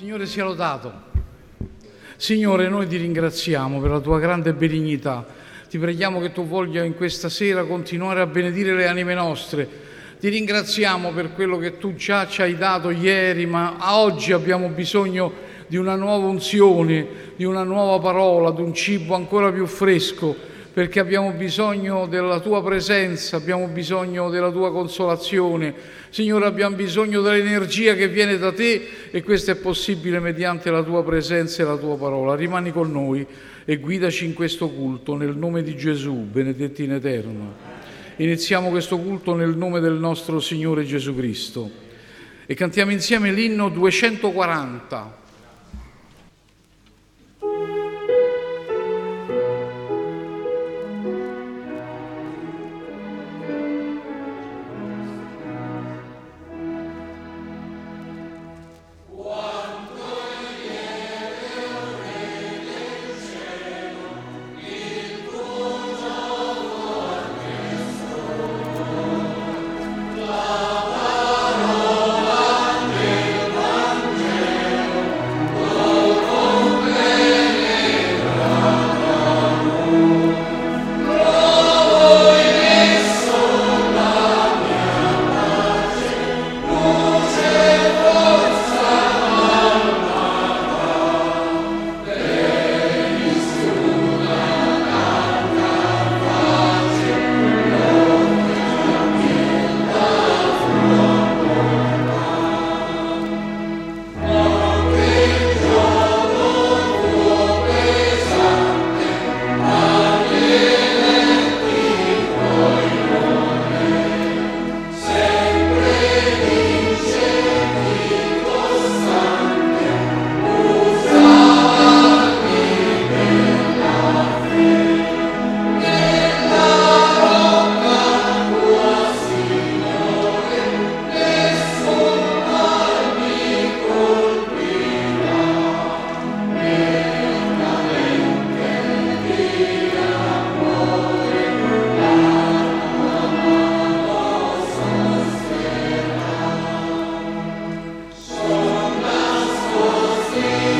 Signore sia lodato. Signore, noi ti ringraziamo per la tua grande benignità. Ti preghiamo che tu voglia in questa sera continuare a benedire le anime nostre. Ti ringraziamo per quello che tu già ci hai dato ieri, ma oggi abbiamo bisogno di una nuova unzione, di una nuova parola, di un cibo ancora più fresco, perché abbiamo bisogno della tua presenza, abbiamo bisogno della tua consolazione Signore, abbiamo bisogno dell'energia che viene da te e questo è possibile mediante la tua presenza e la tua parola. Rimani con noi e guidaci in questo culto nel nome di Gesù, benedetti in eterno. Iniziamo questo culto nel nome del nostro Signore Gesù Cristo e cantiamo insieme l'inno 240. see.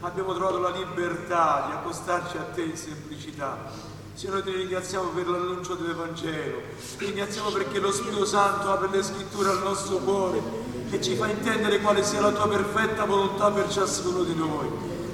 abbiamo trovato la libertà di accostarci a te in semplicità. Signore, ti ringraziamo per l'annuncio dell'Evangelo, ti ringraziamo perché lo Spirito Santo apre le scritture al nostro cuore e ci fa intendere quale sia la tua perfetta volontà per ciascuno di noi.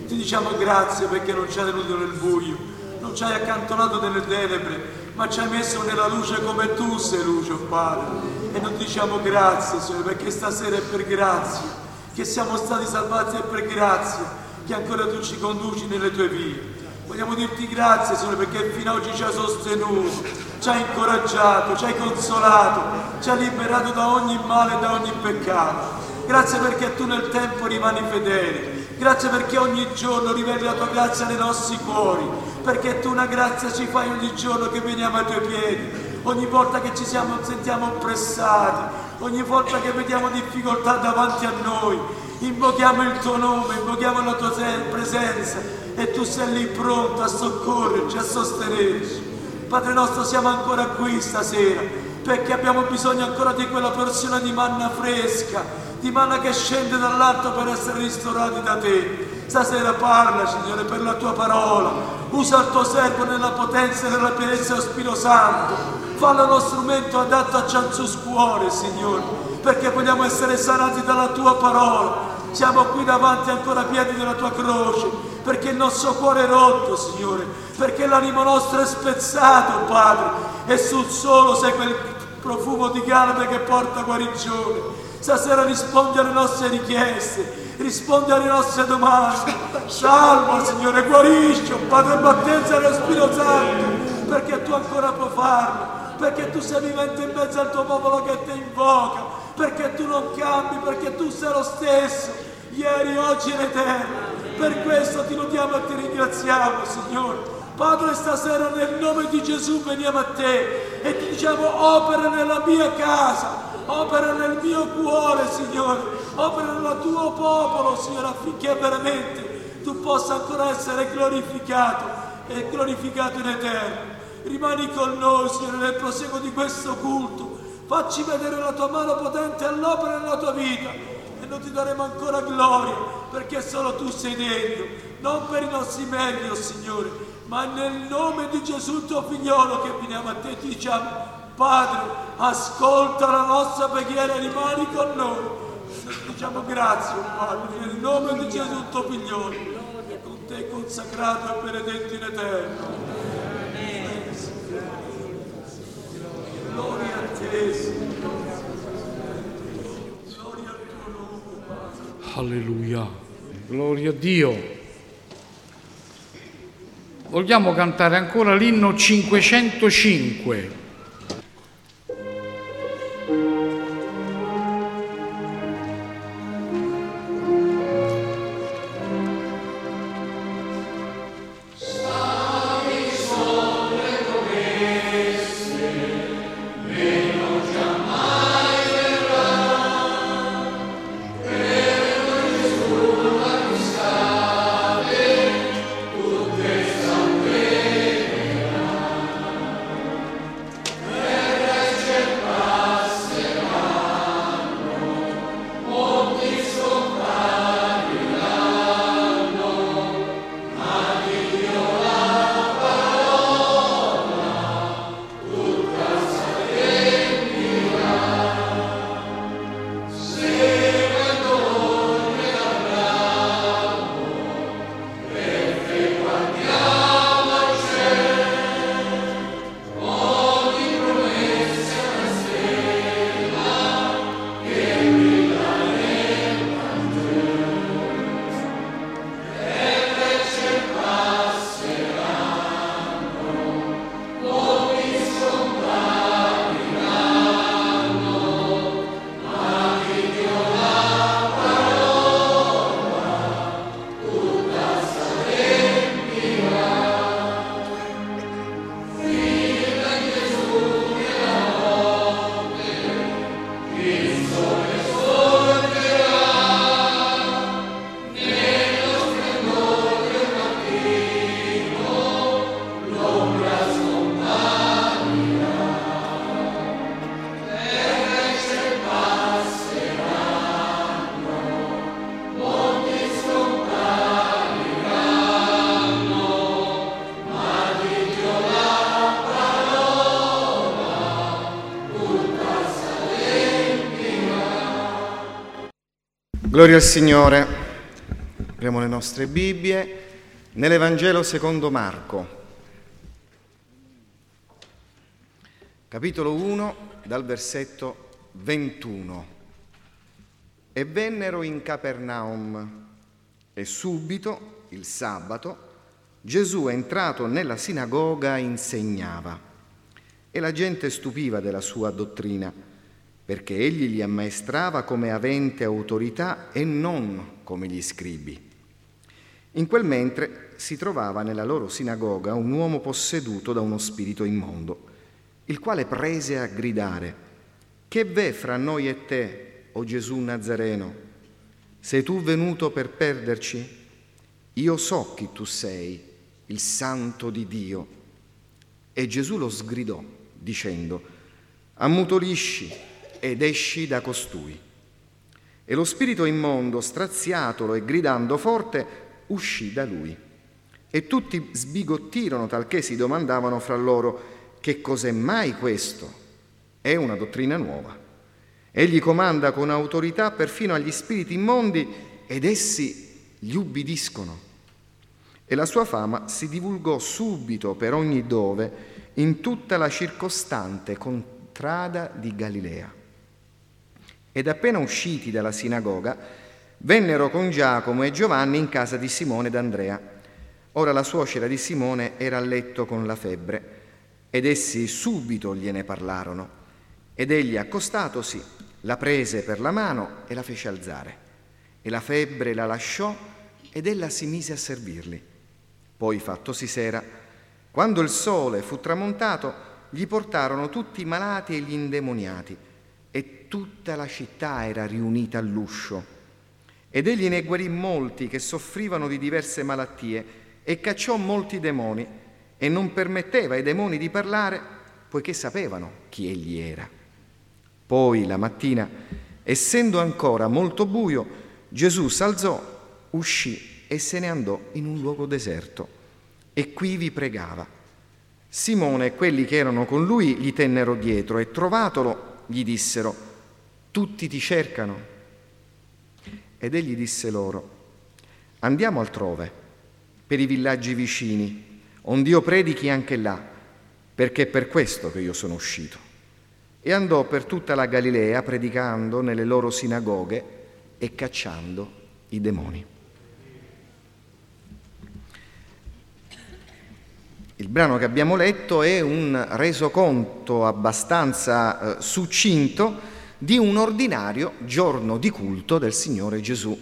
Ti diciamo grazie perché non ci hai tenuto nel buio, non ci hai accantonato nelle tenebre, ma ci hai messo nella luce come tu sei luce, oh Padre. E noi diciamo grazie, Signore, perché stasera è per grazia, che siamo stati salvati è per grazia, che ancora tu ci conduci nelle tue vie. Vogliamo dirti grazie, Signore, perché fino ad oggi ci hai sostenuto, ci hai incoraggiato, ci hai consolato, ci hai liberato da ogni male e da ogni peccato. Grazie perché tu nel tempo rimani fedele. Grazie perché ogni giorno riveli la tua grazia nei nostri cuori, perché tu una grazia ci fai ogni giorno che veniamo ai tuoi piedi, ogni volta che ci siamo, sentiamo oppressati, ogni volta che vediamo difficoltà davanti a noi, invochiamo il tuo nome, invochiamo la tua presenza e tu sei lì pronto a soccorrerci, a sostenerci. Padre nostro, siamo ancora qui stasera perché abbiamo bisogno ancora di quella porzione di manna fresca di manna che scende dall'alto per essere ristorati da te. Stasera parla, Signore, per la tua parola. Usa il tuo servo nella potenza e nella pienezza dello Spirito Santo. Fallo uno strumento adatto a ciascun cuore, Signore, perché vogliamo essere sanati dalla tua parola. Siamo qui davanti ancora piedi della tua croce, perché il nostro cuore è rotto, Signore, perché l'animo nostro è spezzato, Padre, e sul solo sei quel profumo di calme che porta guarigione. Stasera rispondi alle nostre richieste, rispondi alle nostre domande. Salva, Signore, guarisci, oh Padre, battezza nello Spirito Santo, perché tu ancora puoi farlo, perché tu sei vivente in mezzo al tuo popolo che ti invoca, perché tu non cambi, perché tu sei lo stesso, ieri, oggi in eterno. Per questo ti lodiamo e ti ringraziamo, Signore. Padre, stasera nel nome di Gesù veniamo a te e ti diciamo opera nella mia casa, opera nel mio cuore, Signore, opera nel tuo popolo, Signore, affinché veramente tu possa ancora essere glorificato e glorificato in eterno. Rimani con noi, Signore, nel proseguo di questo culto. Facci vedere la tua mano potente all'opera nella tua vita e noi ti daremo ancora gloria perché solo tu sei degno, non per i nostri meriti, oh Signore, ma nel nome di Gesù tuo figliolo che veniamo a te ti diciamo Padre, ascolta la nostra preghiera e rimani con noi. Diciamo grazie, Padre, nel nome di Gesù tuo figliolo, che con te consacrato e benedetto in eterno. Gloria a te, Signore. Gloria al tuo nome, Padre. Alleluia. Gloria a Dio. Vogliamo cantare ancora l'inno 505. Gloria al Signore. Apriamo le nostre Bibbie nell'Evangelo secondo Marco. capitolo 1, dal versetto 21. E vennero in Capernaum e subito, il sabato, Gesù entrato nella sinagoga insegnava e la gente stupiva della sua dottrina, perché egli li ammaestrava come avente autorità e non come gli scribi. In quel mentre si trovava nella loro sinagoga un uomo posseduto da uno spirito immondo, il quale prese a gridare, Che v'è fra noi e te, o Gesù Nazareno? Sei tu venuto per perderci? Io so chi tu sei, il santo di Dio. E Gesù lo sgridò, dicendo, Ammutolisci ed esci da costui. E lo spirito immondo, straziatolo e gridando forte, uscì da lui. E tutti sbigottirono talché si domandavano fra loro che cos'è mai questo? È una dottrina nuova. Egli comanda con autorità perfino agli spiriti immondi ed essi gli ubbidiscono. E la sua fama si divulgò subito per ogni dove in tutta la circostante contrada di Galilea. Ed appena usciti dalla sinagoga, Vennero con Giacomo e Giovanni in casa di Simone d'Andrea. Ora la suocera di Simone era a letto con la febbre ed essi subito gliene parlarono. Ed egli, accostatosi, la prese per la mano e la fece alzare. E la febbre la lasciò ed ella si mise a servirli. Poi, fattosi sera, quando il sole fu tramontato, gli portarono tutti i malati e gli indemoniati, e tutta la città era riunita all'uscio ed egli ne guarì molti che soffrivano di diverse malattie e cacciò molti demoni e non permetteva ai demoni di parlare poiché sapevano chi egli era. Poi la mattina, essendo ancora molto buio, Gesù s'alzò, uscì e se ne andò in un luogo deserto e qui vi pregava. Simone e quelli che erano con lui gli tennero dietro e trovatolo gli dissero, tutti ti cercano. Ed egli disse loro, andiamo altrove, per i villaggi vicini, onde io predichi anche là, perché è per questo che io sono uscito. E andò per tutta la Galilea predicando nelle loro sinagoghe e cacciando i demoni. Il brano che abbiamo letto è un resoconto abbastanza eh, succinto di un ordinario giorno di culto del Signore Gesù.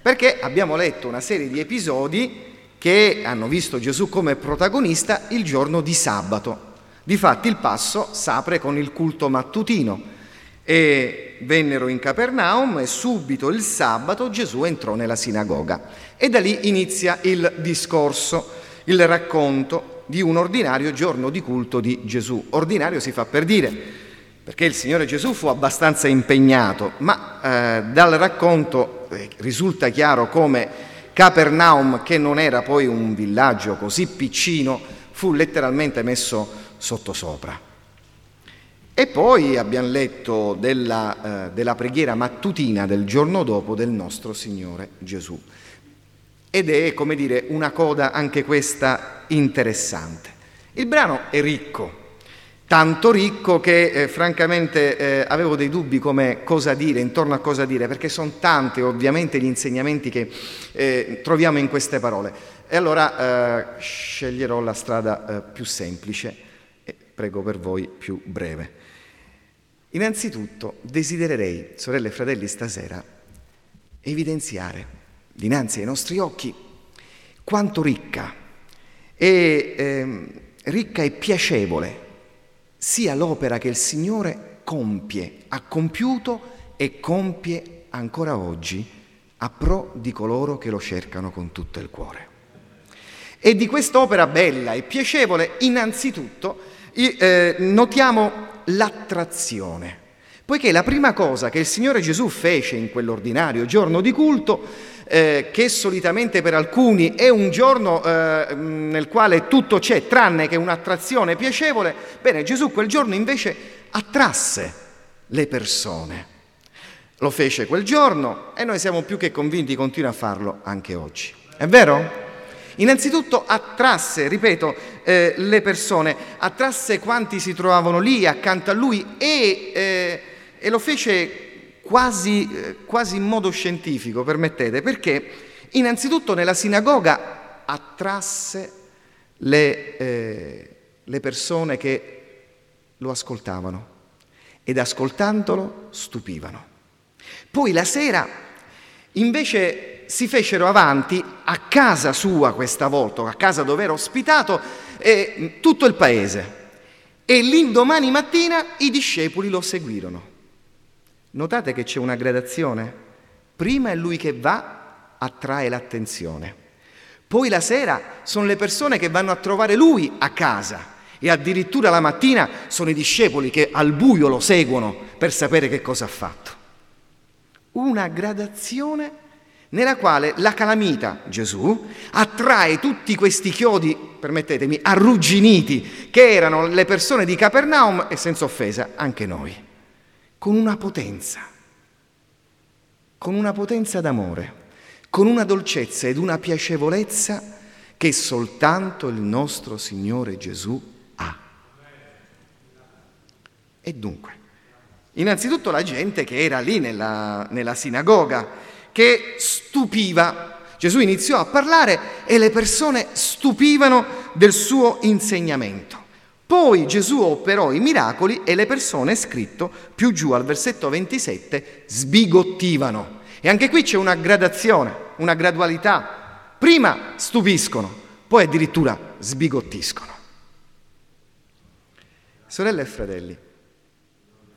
Perché abbiamo letto una serie di episodi che hanno visto Gesù come protagonista il giorno di sabato. Difatti il passo s'apre con il culto mattutino e vennero in Capernaum e subito il sabato Gesù entrò nella sinagoga e da lì inizia il discorso, il racconto di un ordinario giorno di culto di Gesù. Ordinario si fa per dire, perché il Signore Gesù fu abbastanza impegnato, ma eh, dal racconto eh, risulta chiaro come Capernaum, che non era poi un villaggio così piccino, fu letteralmente messo sottosopra. E poi abbiamo letto della, eh, della preghiera mattutina del giorno dopo del nostro Signore Gesù. Ed è, come dire, una coda anche questa interessante. Il brano è ricco, tanto ricco che eh, francamente eh, avevo dei dubbi come cosa dire, intorno a cosa dire, perché sono tanti ovviamente gli insegnamenti che eh, troviamo in queste parole. E allora eh, sceglierò la strada eh, più semplice e prego per voi più breve. Innanzitutto desidererei, sorelle e fratelli, stasera evidenziare dinanzi ai nostri occhi quanto ricca e ehm, ricca e piacevole sia l'opera che il Signore compie, ha compiuto e compie ancora oggi a pro di coloro che lo cercano con tutto il cuore. E di quest'opera bella e piacevole, innanzitutto, eh, notiamo l'attrazione, poiché la prima cosa che il Signore Gesù fece in quell'ordinario giorno di culto eh, che solitamente per alcuni è un giorno eh, nel quale tutto c'è tranne che un'attrazione piacevole, bene, Gesù quel giorno invece attrasse le persone. Lo fece quel giorno e noi siamo più che convinti continua a farlo anche oggi. È vero? Innanzitutto attrasse, ripeto, eh, le persone, attrasse quanti si trovavano lì accanto a lui e, eh, e lo fece quasi, eh, quasi, in modo scientifico, permettete, perché innanzitutto nella sinagoga attrasse le, eh, le persone che lo ascoltavano ed ascoltandolo stupivano. Poi la sera invece si fecero avanti a casa sua questa volta, a casa dove era ospitato, eh, tutto il paese. E l'indomani mattina i discepoli lo seguirono. Notate che c'è una gradazione. Prima è lui che va, attrae l'attenzione. Poi la sera sono le persone che vanno a trovare lui a casa e addirittura la mattina sono i discepoli che al buio lo seguono per sapere che cosa ha fatto. Una gradazione nella quale la calamita, Gesù, attrae tutti questi chiodi, permettetemi, arrugginiti, che erano le persone di Capernaum e senza offesa anche noi, con una potenza, con una potenza d'amore, con una dolcezza ed una piacevolezza che soltanto il nostro Signore Gesù e dunque, innanzitutto la gente che era lì nella, nella sinagoga, che stupiva. Gesù iniziò a parlare e le persone stupivano del suo insegnamento. Poi Gesù operò i miracoli e le persone, scritto più giù al versetto 27, sbigottivano. E anche qui c'è una gradazione, una gradualità. Prima stupiscono, poi addirittura sbigottiscono. Sorelle e fratelli,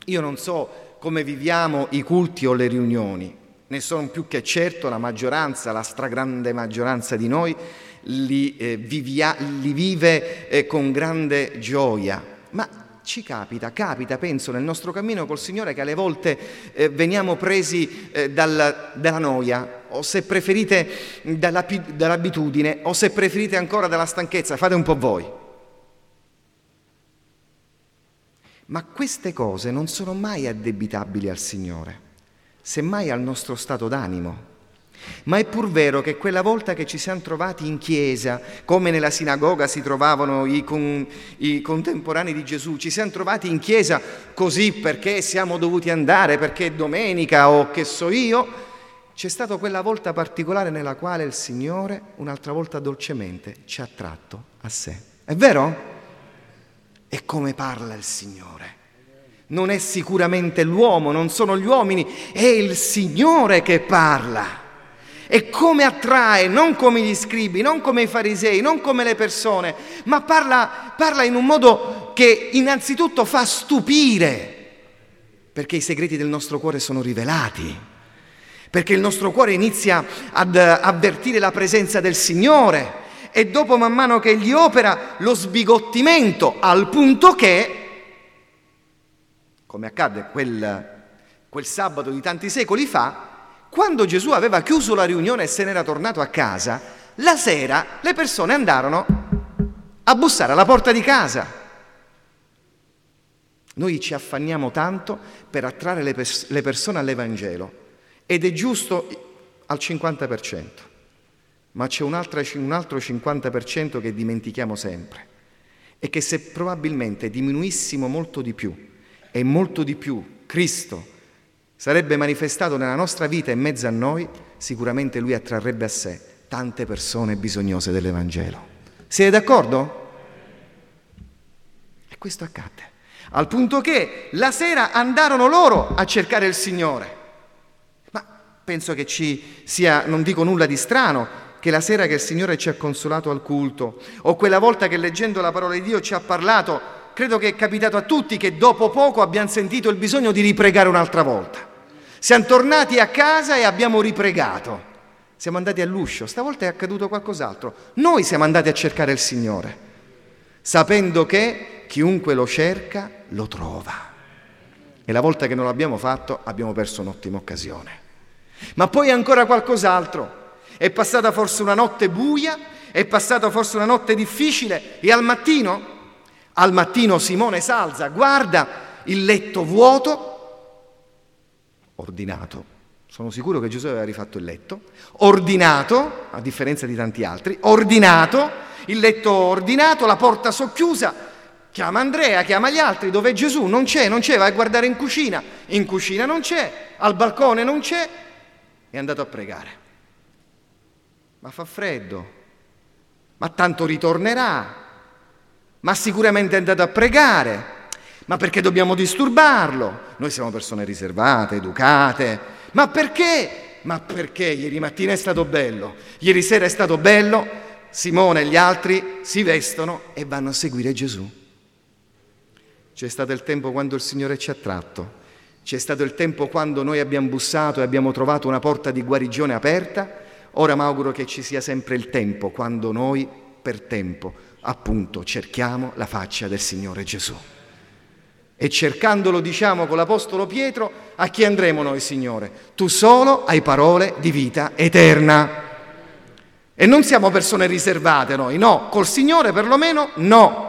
io non so come viviamo i culti o le riunioni, ne sono più che certo la maggioranza, la stragrande maggioranza di noi li, eh, vivia, li vive eh, con grande gioia, ma ci capita, capita, penso, nel nostro cammino col Signore che alle volte eh, veniamo presi eh, dal, dalla noia, o se preferite dall'abitudine, o se preferite ancora dalla stanchezza, fate un po' voi. Ma queste cose non sono mai addebitabili al Signore, semmai al nostro stato d'animo. Ma è pur vero che quella volta che ci siamo trovati in chiesa, come nella sinagoga si trovavano i, con, i, contemporanei di Gesù, ci siamo trovati in chiesa così perché siamo dovuti andare, perché è domenica o che so io, c'è stata quella volta particolare nella quale il Signore, un'altra volta dolcemente, ci ha tratto a sé. È vero? E come parla il Signore. Non è sicuramente l'uomo, non sono gli uomini, è il Signore che parla. E come attrae, non come gli scribi, non come i farisei, non come le persone, ma parla, parla in un modo che innanzitutto fa stupire, perché i segreti del nostro cuore sono rivelati, perché il nostro cuore inizia ad avvertire la presenza del Signore e dopo man mano che gli opera lo sbigottimento al punto che, come accadde quel, quel sabato di tanti secoli fa, quando Gesù aveva chiuso la riunione e se n'era tornato a casa, la sera le persone andarono a bussare alla porta di casa. Noi ci affanniamo tanto per attrarre le, pers- le persone all'Evangelo ed è giusto al 50% ma c'è un altro, un altro 50% che dimentichiamo sempre e che se probabilmente diminuissimo molto di più e molto di più Cristo sarebbe manifestato nella nostra vita in mezzo a noi, sicuramente Lui attrarrebbe a sé tante persone bisognose dell'Evangelo. Siete d'accordo? E questo accadde. Al punto che la sera andarono loro a cercare il Signore. Ma penso che ci sia, non dico nulla di strano, che la sera che il Signore ci ha consolato al culto, o quella volta che leggendo la parola di Dio ci ha parlato, credo che è capitato a tutti che dopo poco abbiamo sentito il bisogno di ripregare un'altra volta. Siamo tornati a casa e abbiamo ripregato. Siamo andati all'uscio, stavolta è accaduto qualcos'altro. Noi siamo andati a cercare il Signore, sapendo che chiunque lo cerca lo trova. E la volta che non l'abbiamo fatto abbiamo perso un'ottima occasione. Ma poi ancora qualcos'altro. È passata forse una notte buia, è passata forse una notte difficile e al mattino, al mattino Simone salza, guarda il letto vuoto, ordinato, sono sicuro che Gesù aveva rifatto il letto, ordinato, a differenza di tanti altri, ordinato, il letto ordinato, la porta socchiusa, chiama Andrea, chiama gli altri, dove Gesù? Non c'è, non c'è, vai a guardare in cucina, in cucina non c'è, al balcone non c'è, è andato a pregare. Ma fa freddo, ma tanto ritornerà, ma sicuramente è andato a pregare, ma perché dobbiamo disturbarlo? Noi siamo persone riservate, educate, ma perché? Ma perché ieri mattina è stato bello, ieri sera è stato bello, Simone e gli altri si vestono e vanno a seguire Gesù. C'è stato il tempo quando il Signore ci ha tratto, c'è stato il tempo quando noi abbiamo bussato e abbiamo trovato una porta di guarigione aperta, ora mi auguro che ci sia sempre il tempo quando noi per tempo appunto cerchiamo la faccia del Signore Gesù. E cercandolo diciamo con l'Apostolo Pietro, a chi andremo noi Signore? Tu solo hai parole di vita eterna. E non siamo persone riservate noi, no, col Signore perlomeno no.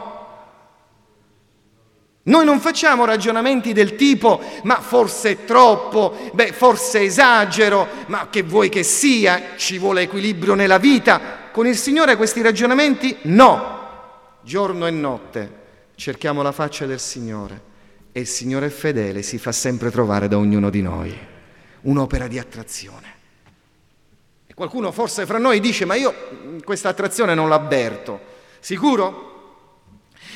Noi non facciamo ragionamenti del tipo, ma forse è troppo, beh, forse esagero, ma che vuoi che sia, ci vuole equilibrio nella vita. Con il Signore questi ragionamenti no. Giorno e notte cerchiamo la faccia del Signore e il Signore è fedele, si fa sempre trovare da ognuno di noi. Un'opera di attrazione. E qualcuno forse fra noi dice, ma io questa attrazione non l'avverto. Sicuro?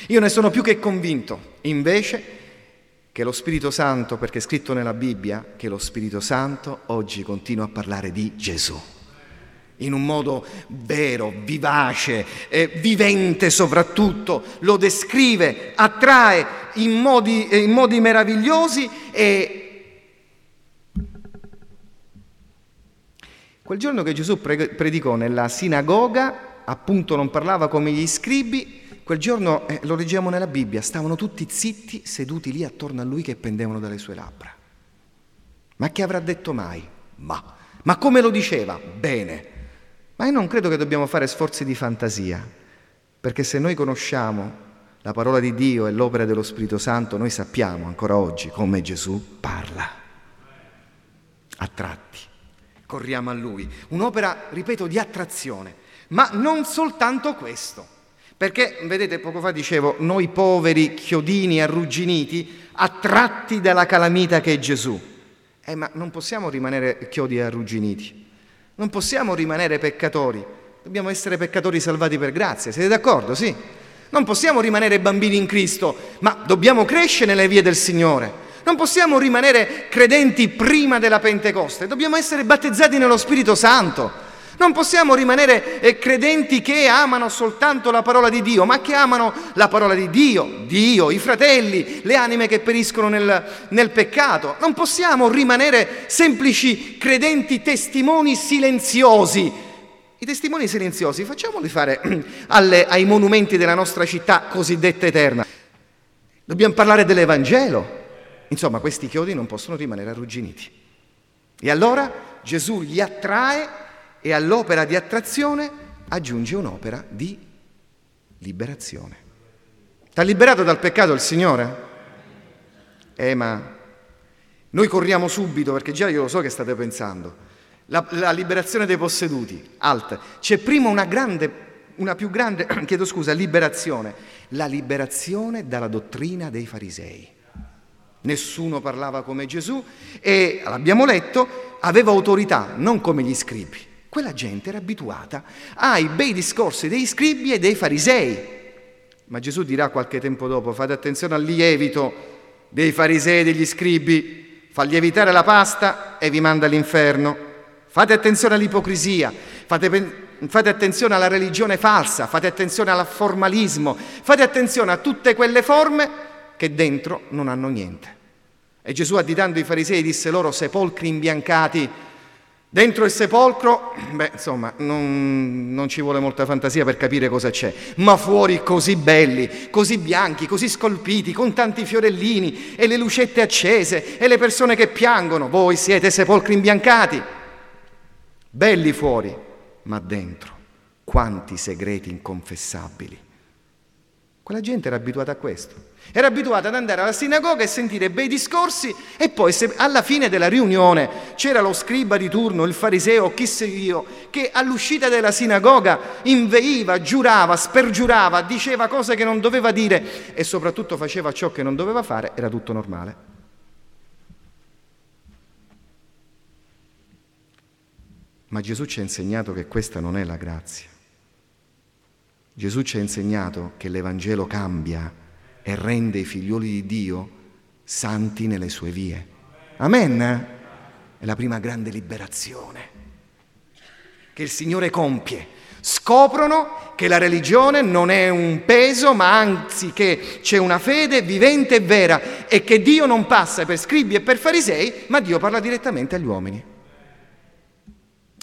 Io ne sono più che convinto, invece, che lo Spirito Santo, perché è scritto nella Bibbia, che lo Spirito Santo oggi continua a parlare di Gesù. In un modo vero, vivace, eh, vivente soprattutto, lo descrive, attrae in modi, in modi meravigliosi e Quel giorno che Gesù predicò nella sinagoga, appunto non parlava come gli scribi, Quel giorno, eh, lo leggiamo nella Bibbia, stavano tutti zitti, seduti lì attorno a lui che pendevano dalle sue labbra. Ma che avrà detto mai? Ma. Ma come lo diceva? Bene. Ma io non credo che dobbiamo fare sforzi di fantasia, perché se noi conosciamo la parola di Dio e l'opera dello Spirito Santo, noi sappiamo ancora oggi come Gesù parla. A tratti. Corriamo a Lui. Un'opera, ripeto, di attrazione. Ma non soltanto questo. Perché, vedete, poco fa dicevo, noi poveri, chiodini, arrugginiti, attratti dalla calamita che è Gesù. Eh, ma non possiamo rimanere chiodi e arrugginiti, non possiamo rimanere peccatori, dobbiamo essere peccatori salvati per grazia, siete d'accordo? Sì. Non possiamo rimanere bambini in Cristo, ma dobbiamo crescere nelle vie del Signore. Non possiamo rimanere credenti prima della Pentecoste, dobbiamo essere battezzati nello Spirito Santo. Non possiamo rimanere eh, credenti che amano soltanto la parola di Dio, ma che amano la parola di Dio, Dio, i fratelli, le anime che periscono nel, nel peccato. Non possiamo rimanere semplici credenti testimoni silenziosi. I testimoni silenziosi facciamoli fare alle, ai monumenti della nostra città cosiddetta eterna. Dobbiamo parlare dell'Evangelo. Insomma, questi chiodi non possono rimanere arrugginiti. E allora Gesù li attrae e all'opera di attrazione aggiunge un'opera di liberazione. Ti ha liberato dal peccato il Signore? Eh, ma noi corriamo subito perché già io lo so che state pensando. La, la liberazione dei posseduti, alt. C'è prima una grande, una più grande, chiedo scusa, liberazione, la liberazione dalla dottrina dei farisei. Nessuno parlava come Gesù e, l'abbiamo letto, aveva autorità, non come gli scribi. Quella gente era abituata ai bei discorsi dei scribi e dei farisei. Ma Gesù dirà qualche tempo dopo, fate attenzione al lievito dei farisei e degli scribi, fa lievitare la pasta e vi manda all'inferno. Fate attenzione all'ipocrisia, fate, fate attenzione alla religione falsa, fate attenzione al formalismo, fate attenzione a tutte quelle forme che dentro non hanno niente. E Gesù additando i farisei disse loro sepolcri imbiancati Dentro il sepolcro, beh, insomma, non, non, ci vuole molta fantasia per capire cosa c'è, ma fuori così belli, così bianchi, così scolpiti, con tanti fiorellini e le lucette accese e le persone che piangono. Voi siete sepolcri imbiancati, belli fuori, ma dentro quanti segreti inconfessabili. Quella gente era abituata a questo. Era abituata ad andare alla sinagoga e sentire bei discorsi e poi se alla fine della riunione c'era lo scriba di turno, il fariseo, chi sei io, che all'uscita della sinagoga inveiva, giurava, spergiurava, diceva cose che non doveva dire e soprattutto faceva ciò che non doveva fare, era tutto normale. Ma Gesù ci ha insegnato che questa non è la grazia. Gesù ci ha insegnato che l'Evangelo cambia e rende i figlioli di Dio santi nelle sue vie. Amen? È la prima grande liberazione che il Signore compie. Scoprono che la religione non è un peso, ma anzi che c'è una fede vivente e vera e che Dio non passa per scribi e per farisei, ma Dio parla direttamente agli uomini.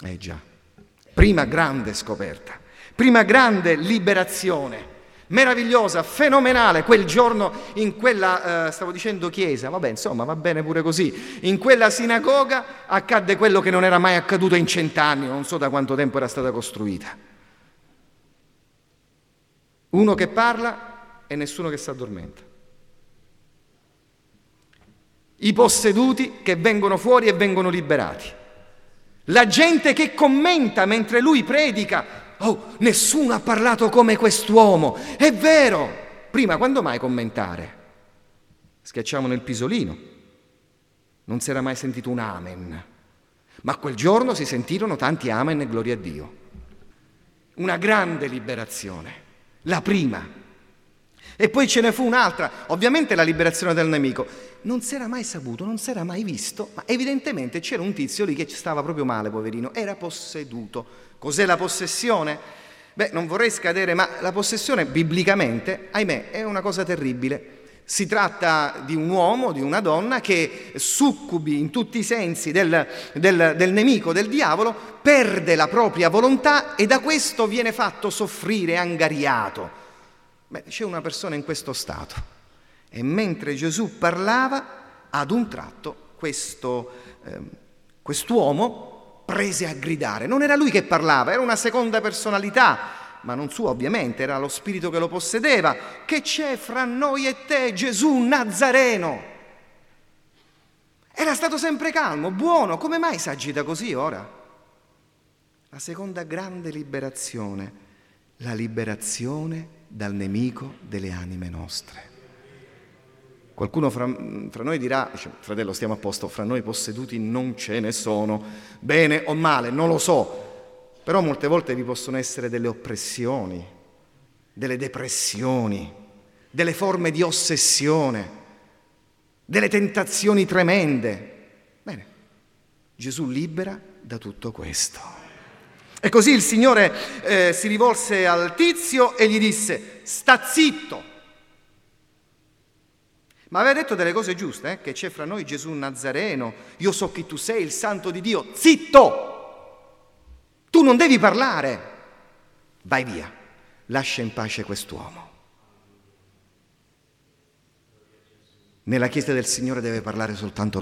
Eh già, prima grande scoperta. Prima grande liberazione, meravigliosa, fenomenale, quel giorno in quella, eh, stavo dicendo chiesa, vabbè insomma va bene pure così, in quella sinagoga accadde quello che non era mai accaduto in cent'anni, non so da quanto tempo era stata costruita. Uno che parla e nessuno che si addormenta. I posseduti che vengono fuori e vengono liberati. La gente che commenta mentre lui predica Oh, nessuno ha parlato come quest'uomo. È vero. Prima, quando mai commentare? Schiacciamo nel pisolino. Non si era mai sentito un amen. Ma quel giorno si sentirono tanti amen e gloria a Dio. Una grande liberazione. La prima. E poi ce ne fu un'altra, ovviamente la liberazione del nemico. Non si era mai saputo, non si era mai visto, ma evidentemente c'era un tizio lì che stava proprio male, poverino, era posseduto. Cos'è la possessione? Beh, non vorrei scadere, ma la possessione biblicamente, ahimè, è una cosa terribile. Si tratta di un uomo, di una donna che succubi in tutti i sensi del, del, del, nemico, del diavolo, perde la propria volontà e da questo viene fatto soffrire, angariato. Beh, c'è una persona in questo stato e mentre Gesù parlava, ad un tratto questo, eh, quest'uomo prese a gridare. Non era lui che parlava, era una seconda personalità, ma non sua ovviamente, era lo spirito che lo possedeva. Che c'è fra noi e te, Gesù Nazareno? Era stato sempre calmo, buono, come mai si agita così ora? La seconda grande liberazione, la liberazione dal nemico delle anime nostre. Qualcuno fra, fra, noi dirà, dice, fratello stiamo a posto, fra noi posseduti non ce ne sono, bene o male, non lo so, però molte volte vi possono essere delle oppressioni, delle depressioni, delle forme di ossessione, delle tentazioni tremende. Bene, Gesù libera da tutto questo. E così il Signore eh, si rivolse al tizio e gli disse, sta zitto ma aveva detto delle cose giuste, eh? che c'è fra noi Gesù Nazareno, io so chi tu sei, il santo di Dio. Zitto! Tu non devi parlare. Vai via, lascia in pace quest'uomo. Nella Chiesa del Signore deve parlare soltanto lo